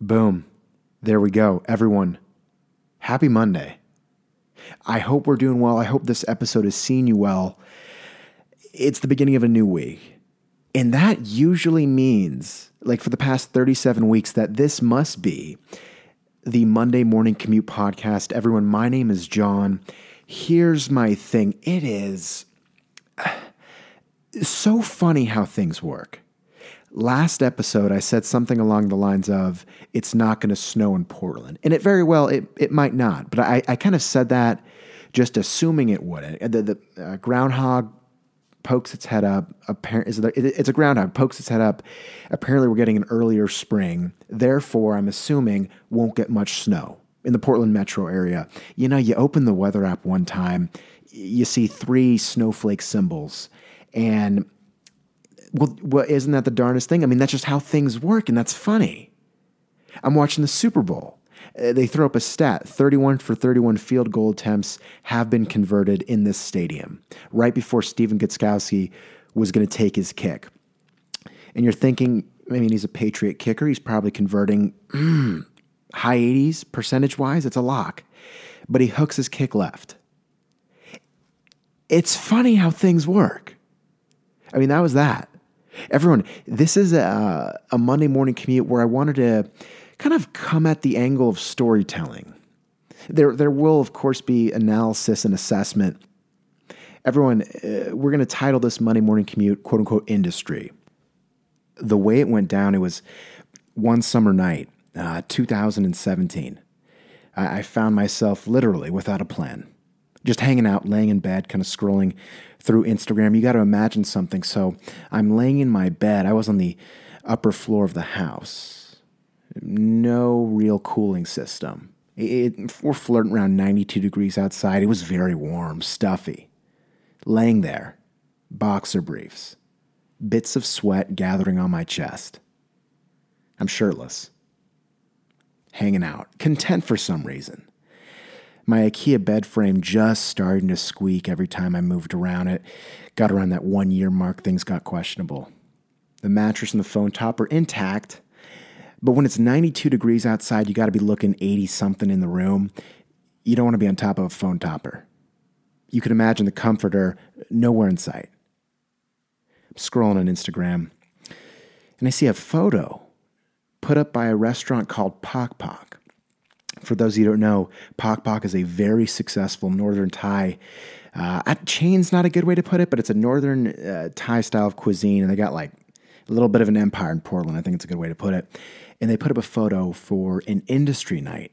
Boom. There we go. Everyone, happy Monday. I hope we're doing well. I hope this episode has seen you well. It's the beginning of a new week. And that usually means, like for the past 37 weeks, that this must be the Monday Morning Commute podcast. Everyone, my name is John. Here's my thing it is uh, so funny how things work. Last episode, I said something along the lines of, it's not going to snow in Portland. And it very well, it, it might not. But I, I kind of said that just assuming it would. The, the uh, groundhog pokes its head up. Apparent, It's a groundhog, pokes its head up. Apparently, we're getting an earlier spring. Therefore, I'm assuming won't get much snow in the Portland metro area. You know, you open the weather app one time, you see three snowflake symbols. And well, well, isn't that the darndest thing? I mean, that's just how things work, and that's funny. I'm watching the Super Bowl. Uh, they throw up a stat 31 for 31 field goal attempts have been converted in this stadium, right before Stephen Gostkowski was going to take his kick. And you're thinking, I mean, he's a Patriot kicker. He's probably converting mm, high 80s percentage wise. It's a lock. But he hooks his kick left. It's funny how things work. I mean, that was that. Everyone, this is a, a Monday morning commute where I wanted to kind of come at the angle of storytelling. There, there will, of course, be analysis and assessment. Everyone, uh, we're going to title this Monday morning commute, quote unquote, industry. The way it went down, it was one summer night, uh, 2017. I, I found myself literally without a plan, just hanging out, laying in bed, kind of scrolling through Instagram. You got to imagine something. So I'm laying in my bed. I was on the upper floor of the house. No real cooling system. It, we're flirting around 92 degrees outside. It was very warm, stuffy. Laying there, boxer briefs, bits of sweat gathering on my chest. I'm shirtless, hanging out, content for some reason. My IKEA bed frame just starting to squeak every time I moved around it. Got around that one year mark, things got questionable. The mattress and the phone top are intact, but when it's 92 degrees outside, you got to be looking 80 something in the room. You don't want to be on top of a phone topper. You can imagine the comforter nowhere in sight. I'm scrolling on Instagram and I see a photo put up by a restaurant called Pok Pok. For those of you who don't know, Pok Pok is a very successful northern Thai. Uh, chain's not a good way to put it, but it's a northern uh, Thai style of cuisine, and they got like a little bit of an empire in Portland. I think it's a good way to put it. And they put up a photo for an industry night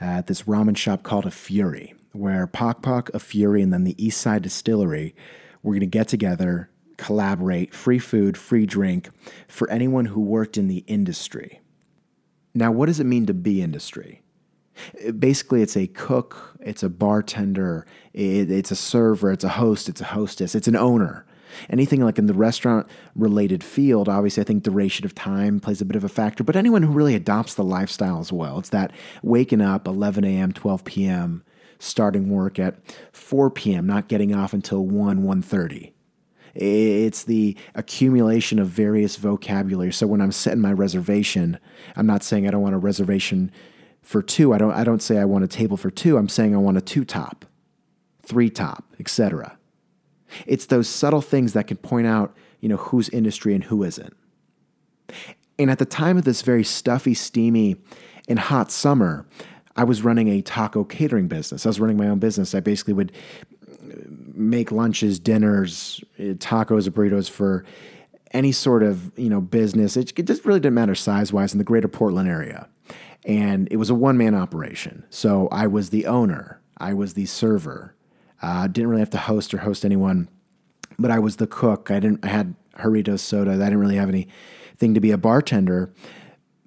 at this ramen shop called Afuri, where Pok Pok, Afuri, and then the East Side Distillery were going to get together, collaborate, free food, free drink for anyone who worked in the industry. Now, what does it mean to be industry? Basically, it's a cook, it's a bartender, it's a server, it's a host, it's a hostess, it's an owner. Anything like in the restaurant related field, obviously, I think duration of time plays a bit of a factor, but anyone who really adopts the lifestyle as well. It's that waking up 11 a.m., 12 p.m., starting work at 4 p.m., not getting off until 1, 1.30. It's the accumulation of various vocabulary. So when I'm setting my reservation, I'm not saying I don't want a reservation for two. I don't I don't say I want a table for two. I'm saying I want a two top, three top, etc. It's those subtle things that can point out, you know, who's industry and who isn't. And at the time of this very stuffy, steamy, and hot summer, I was running a taco catering business. I was running my own business. I basically would make lunches, dinners, eh, tacos, burritos for any sort of you know business. It, it just really didn't matter size wise in the greater Portland area and it was a one man operation. So I was the owner, I was the server. Uh, didn't really have to host or host anyone, but I was the cook. I didn't. I had Jarritos soda. I didn't really have anything to be a bartender,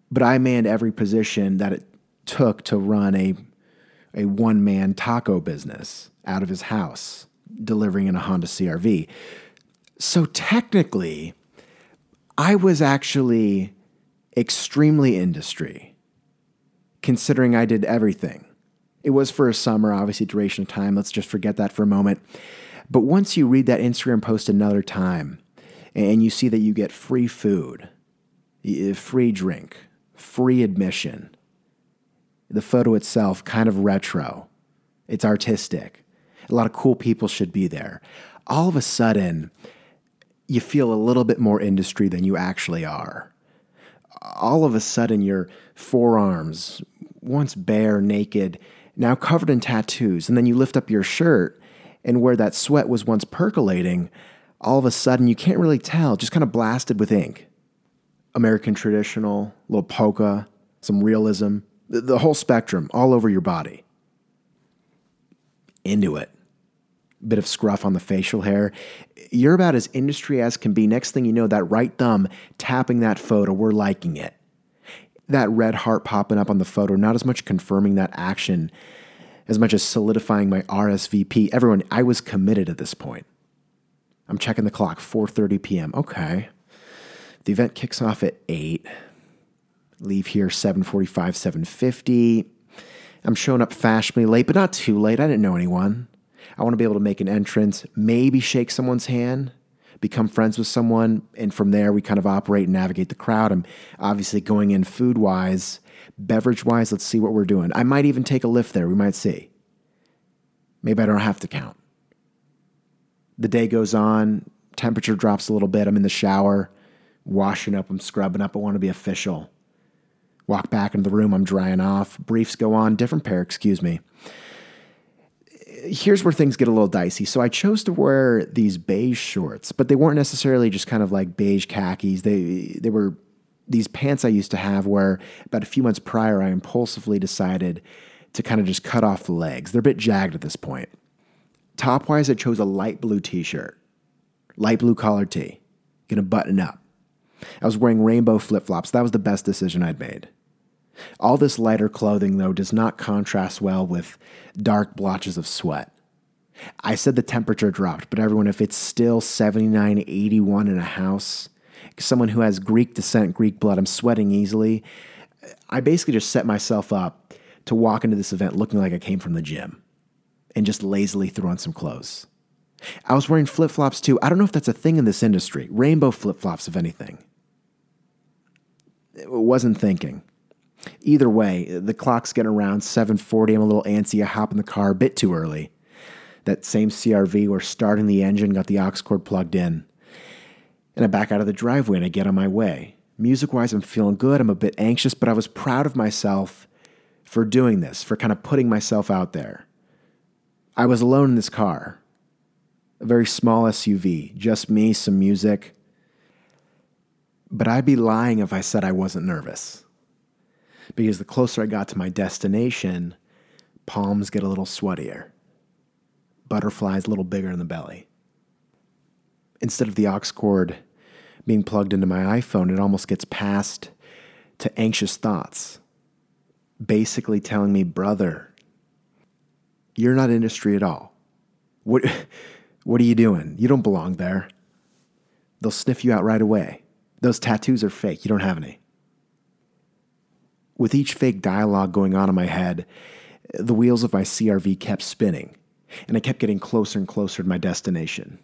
but I manned every position that it took to run a a one man taco business out of his house, delivering in a Honda CRV. So technically, I was actually extremely industry considering I did everything. It was for a summer, obviously, duration of time. Let's just forget that for a moment. But once you read that Instagram post another time and you see that you get free food, free drink, free admission. The photo itself, kind of retro, it's artistic. A lot of cool people should be there. All of a sudden, you feel a little bit more industry than you actually are. All of a sudden, your forearms, once bare, naked, now covered in tattoos, and then you lift up your shirt, and where that sweat was once percolating, all of a sudden you can't really tell, just kind of blasted with ink. American traditional, little polka, some realism, the, the whole spectrum, all over your body. Into it. Bit of scruff on the facial hair. You're about as industry as can be. Next thing you know, that right thumb tapping that photo, we're liking it. That red heart popping up on the photo, not as much confirming that action as much as solidifying my RSVP. Everyone, I was committed at this point. I'm checking the clock, 4:30 p.m. Okay. The event kicks off at 8. Leave here 7:45, 7:50. I'm showing up fashionably late, but not too late. I didn't know anyone. I want to be able to make an entrance, maybe shake someone's hand, become friends with someone, and from there we kind of operate and navigate the crowd. I'm obviously going in food wise, beverage wise. Let's see what we're doing. I might even take a lift there. We might see. Maybe I don't have to count. The day goes on, temperature drops a little bit. I'm in the shower, washing up, I'm scrubbing up. I want to be official. Walk back into the room, I'm drying off. Briefs go on, different pair, excuse me. Here's where things get a little dicey. So I chose to wear these beige shorts, but they weren't necessarily just kind of like beige khakis. They they were these pants I used to have where about a few months prior I impulsively decided to kind of just cut off the legs. They're a bit jagged at this point. Top wise, I chose a light blue t shirt, light blue collar tee, gonna button up. I was wearing rainbow flip flops. That was the best decision I'd made. All this lighter clothing, though, does not contrast well with dark blotches of sweat. I said the temperature dropped, but everyone, if it's still 79, 81 in a house, someone who has Greek descent, Greek blood, I'm sweating easily. I basically just set myself up to walk into this event looking like I came from the gym and just lazily threw on some clothes. I was wearing flip flops too. I don't know if that's a thing in this industry. Rainbow flip flops, if anything. It wasn't thinking. Either way, the clock's getting around 7:40. I'm a little antsy. I hop in the car a bit too early. That same CRV, we're starting the engine, got the aux cord plugged in. And I back out of the driveway and I get on my way. Music wise, I'm feeling good. I'm a bit anxious, but I was proud of myself for doing this, for kind of putting myself out there. I was alone in this car, a very small SUV, just me, some music. But I'd be lying if I said I wasn't nervous. Because the closer I got to my destination, palms get a little sweatier, butterflies a little bigger in the belly. Instead of the aux cord being plugged into my iPhone, it almost gets passed to anxious thoughts, basically telling me, brother, you're not industry at all. What, what are you doing? You don't belong there. They'll sniff you out right away. Those tattoos are fake. You don't have any. With each fake dialogue going on in my head, the wheels of my CRV kept spinning, and I kept getting closer and closer to my destination.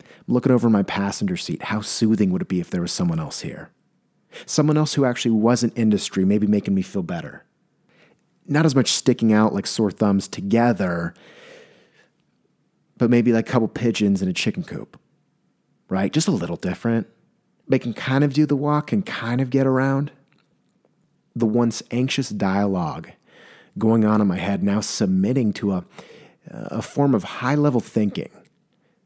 I'm looking over my passenger seat. How soothing would it be if there was someone else here? Someone else who actually wasn't industry, maybe making me feel better not as much sticking out like sore thumbs together, but maybe like a couple pigeons in a chicken coop, right? Just a little different. They can kind of do the walk and kind of get around. The once anxious dialogue going on in my head now submitting to a, a form of high level thinking.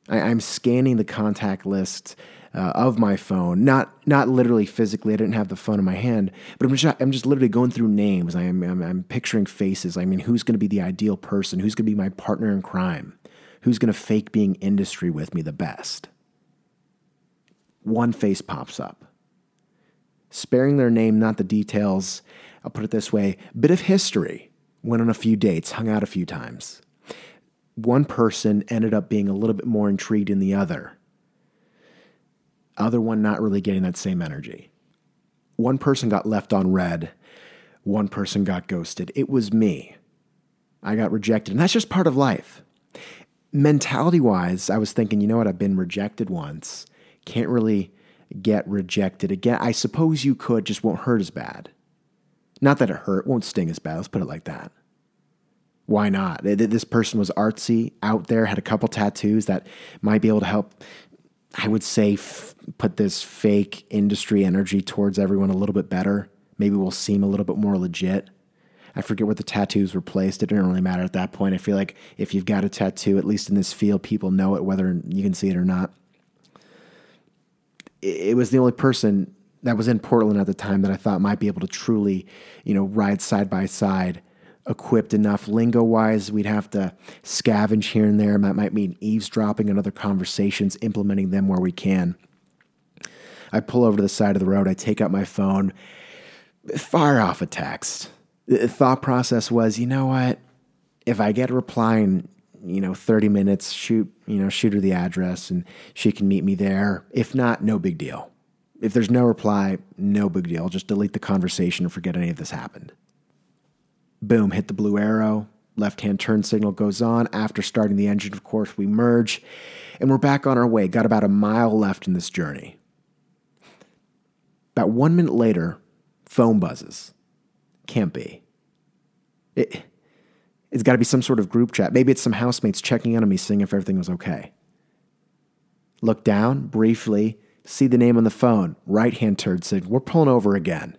I, I'm scanning the contact list uh, of my phone. Not not literally physically. I didn't have the phone in my hand, but I'm just I'm just literally going through names. I am I'm, I'm picturing faces. I mean, who's going to be the ideal person? Who's going to be my partner in crime? Who's going to fake being industry with me the best? One face pops up. Sparing their name, not the details. I'll put it this way: bit of history. Went on a few dates, hung out a few times. One person ended up being a little bit more intrigued than the other other one not really getting that same energy. One person got left on read, one person got ghosted. It was me. I got rejected, and that's just part of life. Mentality wise, I was thinking, you know what, I've been rejected once. Can't really get rejected again. I suppose you could, just won't hurt as bad. Not that it hurt, won't sting as bad. Let's put it like that. Why not? This person was artsy, out there, had a couple tattoos that might be able to help, I would say, f- put this fake industry energy towards everyone a little bit better. Maybe we'll seem a little bit more legit. I forget where the tattoos were placed. It didn't really matter at that point. I feel like if you've got a tattoo, at least in this field, people know it whether you can see it or not. It was the only person that was in Portland at the time that I thought might be able to truly, you know, ride side by side, equipped enough lingo wise. We'd have to scavenge here and there. That might mean eavesdropping on other conversations, implementing them where we can. I pull over to the side of the road. I take out my phone, fire off a text. The thought process was, you know what? If I get a reply you know, 30 minutes, shoot, you know, shoot her the address and she can meet me there. If not, no big deal. If there's no reply, no big deal. Just delete the conversation and forget any of this happened. Boom, hit the blue arrow. Left hand turn signal goes on. After starting the engine, of course, we merge and we're back on our way. Got about a mile left in this journey. About one minute later, phone buzzes. Can't be. It, it's got to be some sort of group chat. Maybe it's some housemates checking in on me, seeing if everything was okay. Look down briefly, see the name on the phone, right hand turn signal. We're pulling over again,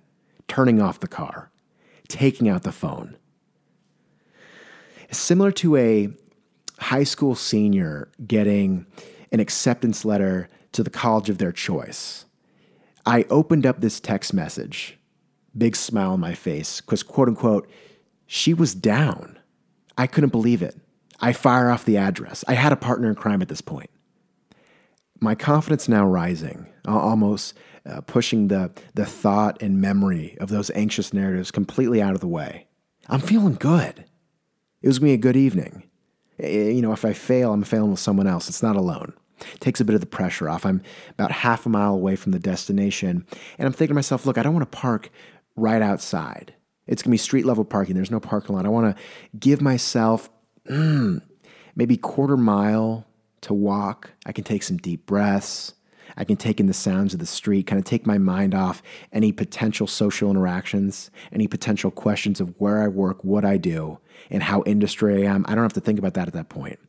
turning off the car, taking out the phone. Similar to a high school senior getting an acceptance letter to the college of their choice. I opened up this text message, big smile on my face, because quote unquote, she was down. I couldn't believe it. I fire off the address. I had a partner in crime at this point my confidence now rising, almost uh, pushing the, the thought and memory of those anxious narratives completely out of the way. I'm feeling good. It was going to be a good evening. You know, if I fail, I'm failing with someone else. It's not alone. It takes a bit of the pressure off. I'm about half a mile away from the destination, and I'm thinking to myself, look, I don't want to park right outside. It's going to be street level parking. There's no parking lot. I want to give myself mm, maybe quarter mile to walk. I can take some deep breaths. I can take in the sounds of the street, kind of take my mind off any potential social interactions, any potential questions of where I work, what I do, and how industry I am. I don't have to think about that at that point.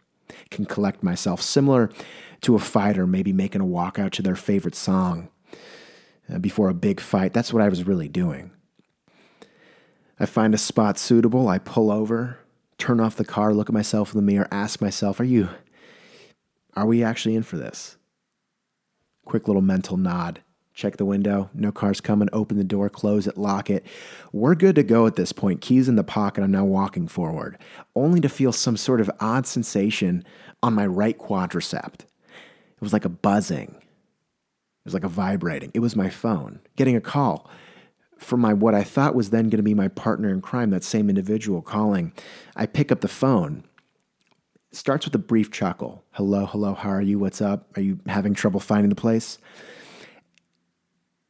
Can collect myself, similar to a fighter maybe making a walkout to their favorite song uh, before a big fight. That's what I was really doing. I find a spot suitable, I pull over, turn off the car, look at myself in the mirror, ask myself, Are you are we actually in for this? Quick little mental nod. Check the window. No cars coming. Open the door, close it, lock it. We're good to go at this point. Keys in the pocket. I'm now walking forward, only to feel some sort of odd sensation on my right quadricep. It was like a buzzing. It was like a vibrating. It was my phone getting a call from my what I thought was then going to be my partner in crime, that same individual calling. I pick up the phone starts with a brief chuckle. Hello, hello, how are you? What's up? Are you having trouble finding the place?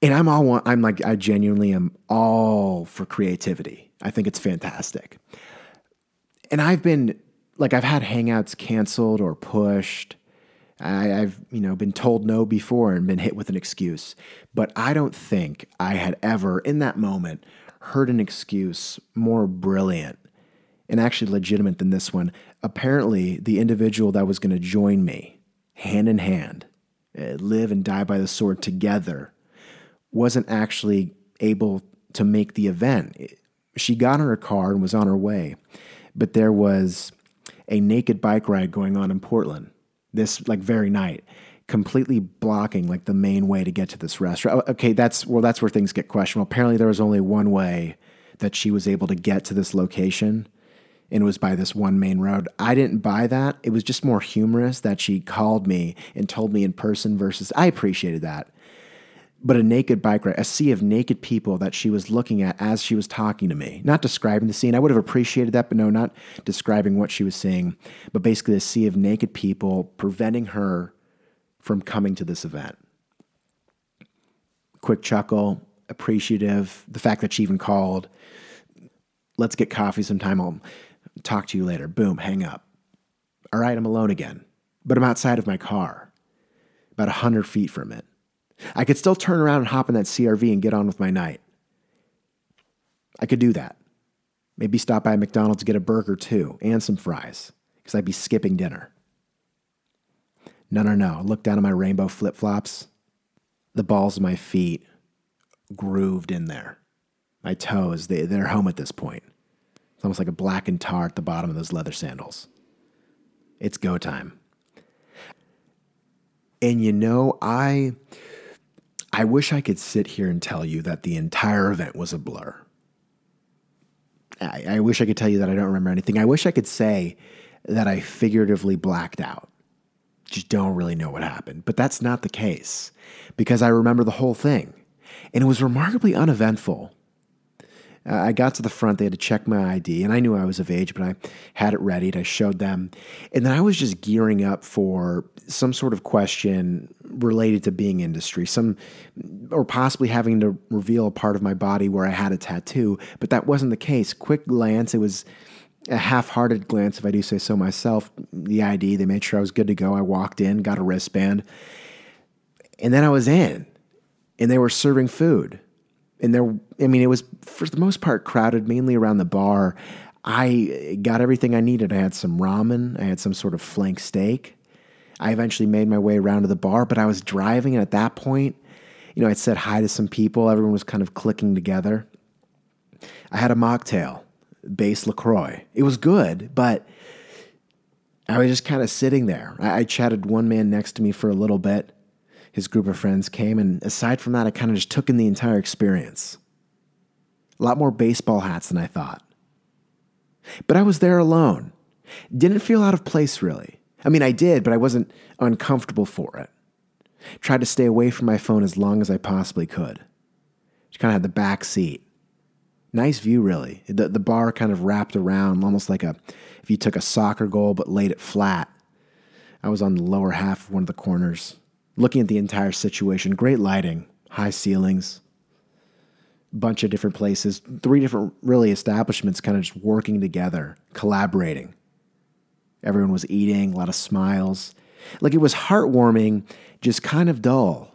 And I'm all I'm like I genuinely am all for creativity. I think it's fantastic. And I've been like I've had hangouts canceled or pushed. I, have you know been told no before and been hit with an excuse, but I don't think I had ever in that moment heard an excuse more brilliant and actually legitimate than this one. Apparently, the individual that was going to join me, hand in hand, uh, live and die by the sword together, wasn't actually able to make the event. She got in her car and was on her way, but there was a naked bike ride going on in Portland this like very night completely blocking like the main way to get to this restaurant. Oh, okay, that's well that's where things get questionable. Apparently there was only one way that she was able to get to this location and it was by this one main road. I didn't buy that. It was just more humorous that she called me and told me in person versus I appreciated that. But a naked bike ride, a sea of naked people that she was looking at as she was talking to me, not describing the scene. I would have appreciated that, but no, not describing what she was seeing, but basically a sea of naked people preventing her from coming to this event. Quick chuckle, appreciative, the fact that she even called. Let's get coffee sometime. I'll Talk to you later. Boom, hang up. All right, I'm alone again, but I'm outside of my car, about 100 feet from it. I could still turn around and hop in that CRV and get on with my night. I could do that. Maybe stop by McDonald's to get a burger too and some fries because I'd be skipping dinner. No, no, no. Look down at my rainbow flip flops. The balls of my feet grooved in there. My toes, they, they're home at this point. It's almost like a blackened tar at the bottom of those leather sandals. It's go time. And you know, I I wish I could sit here and tell you that the entire event was a blur. I, I wish I could tell you that I don't remember anything. I wish I could say that I figuratively blacked out. Just don't really know what happened. But that's not the case because I remember the whole thing. And it was remarkably uneventful. Uh, I got to the front, they had to check my ID, and I knew I was of age, but I had it ready. I showed them. And then I was just gearing up for some sort of question related to being industry, some or possibly having to reveal a part of my body where I had a tattoo, but that wasn't the case. Quick glance, it was a half-hearted glance if I do say so myself. The ID, they made sure I was good to go. I walked in, got a wristband, and then I was in. And they were serving food and there, I mean, it was for the most part crowded, mainly around the bar. I got everything I needed. I had some ramen, I had some sort of flank steak. I eventually made my way around to the bar, but I was driving, and at that point, you know, I'd said hi to some people. Everyone was kind of clicking together. I had a mocktail, base LaCroix. It was good, but I was just kind of sitting there. I, I chatted one man next to me for a little bit his group of friends came. And aside from that, I kind of just took in the entire experience. A lot more baseball hats than I thought. But I was there alone. Didn't feel out of place, really. I mean, I did, but I wasn't uncomfortable for it. Tried to stay away from my phone as long as I possibly could. Just kind of had the back seat. Nice view, really. The, the bar kind of wrapped around, almost like a if you took a soccer goal but laid it flat. I was on the lower half of one of the corners looking at the entire situation. Great lighting, high ceilings, bunch of different places, three different really establishments kind of just working together, collaborating. Everyone was eating, a lot of smiles. Like it was heartwarming, just kind of dull.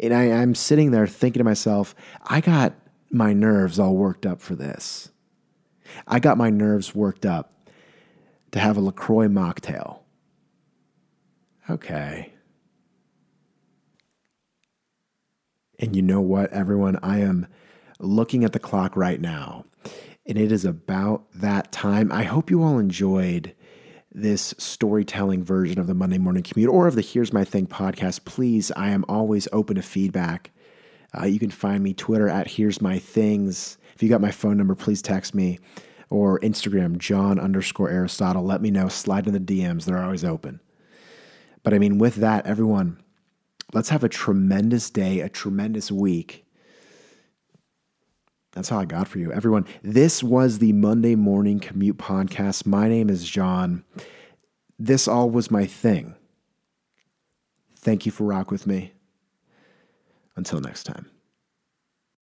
And I, I'm sitting there thinking to myself, I got my nerves all worked up for this. I got my nerves worked up to have a LaCroix mocktail Okay. And you know what, everyone? I am looking at the clock right now, and it is about that time. I hope you all enjoyed this storytelling version of the Monday Morning Commute or of the Here's My Thing podcast. Please, I am always open to feedback. Uh, you can find me Twitter at Here's My Things. If you got my phone number, please text me or Instagram, John underscore Aristotle. Let me know. Slide in the DMs, they're always open. But I mean, with that, everyone, let's have a tremendous day, a tremendous week. That's all I got for you. Everyone, this was the Monday Morning Commute Podcast. My name is John. This all was my thing. Thank you for rock with me. Until next time.